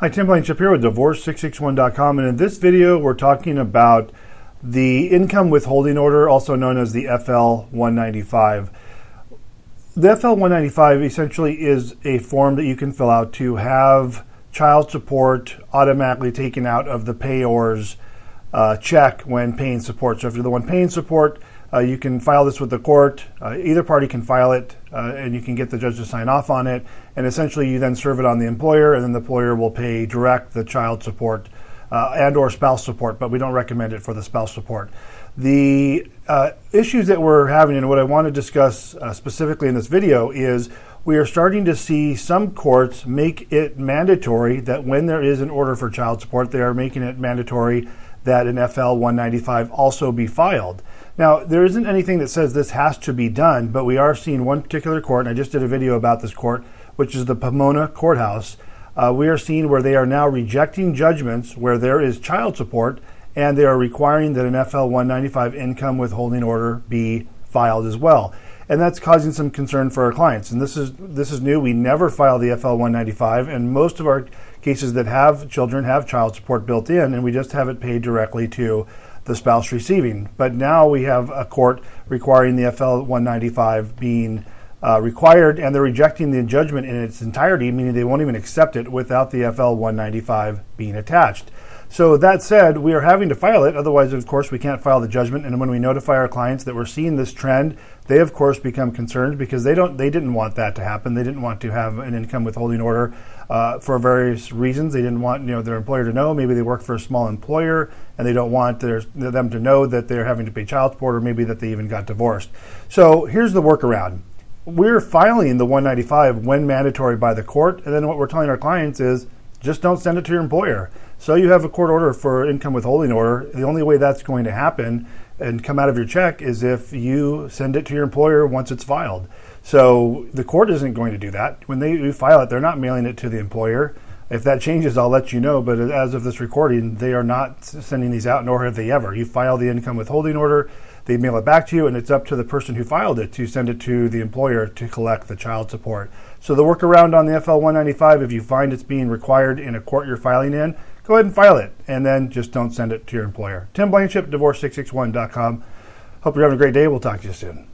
Hi, Tim Blankenship here with Divorce661.com, and in this video, we're talking about the income withholding order, also known as the FL 195. The FL 195 essentially is a form that you can fill out to have child support automatically taken out of the payor's uh, check when paying support. So if you're the one paying support, uh, you can file this with the court. Uh, either party can file it, uh, and you can get the judge to sign off on it. And essentially, you then serve it on the employer, and then the employer will pay direct the child support uh, and or spouse support. But we don't recommend it for the spouse support. The uh, issues that we're having, and what I want to discuss uh, specifically in this video, is we are starting to see some courts make it mandatory that when there is an order for child support, they are making it mandatory that an FL 195 also be filed. Now, there isn't anything that says this has to be done, but we are seeing one particular court, and I just did a video about this court, which is the Pomona Courthouse. Uh, we are seeing where they are now rejecting judgments where there is child support, and they are requiring that an FL 195 income withholding order be filed as well. And that's causing some concern for our clients. And this is this is new. We never file the FL 195, and most of our cases that have children have child support built in, and we just have it paid directly to the spouse receiving. But now we have a court requiring the FL 195 being uh, required, and they're rejecting the judgment in its entirety, meaning they won't even accept it without the FL 195 being attached. So that said, we are having to file it. Otherwise, of course, we can't file the judgment. And when we notify our clients that we're seeing this trend, they of course become concerned because they don't they didn't want that to happen. They didn't want to have an income withholding order uh, for various reasons. They didn't want you know their employer to know. Maybe they work for a small employer and they don't want their, them to know that they're having to pay child support, or maybe that they even got divorced. So here's the workaround. We're filing the 195 when mandatory by the court, and then what we're telling our clients is just don't send it to your employer. So you have a court order for income withholding order. The only way that's going to happen and come out of your check is if you send it to your employer once it's filed. So the court isn't going to do that. When they file it, they're not mailing it to the employer. If that changes, I'll let you know. But as of this recording, they are not sending these out, nor have they ever. You file the income withholding order, they mail it back to you, and it's up to the person who filed it to send it to the employer to collect the child support. So the workaround on the FL 195, if you find it's being required in a court you're filing in, go ahead and file it, and then just don't send it to your employer. Tim Blankenship, divorce661.com. Hope you're having a great day. We'll talk to you soon.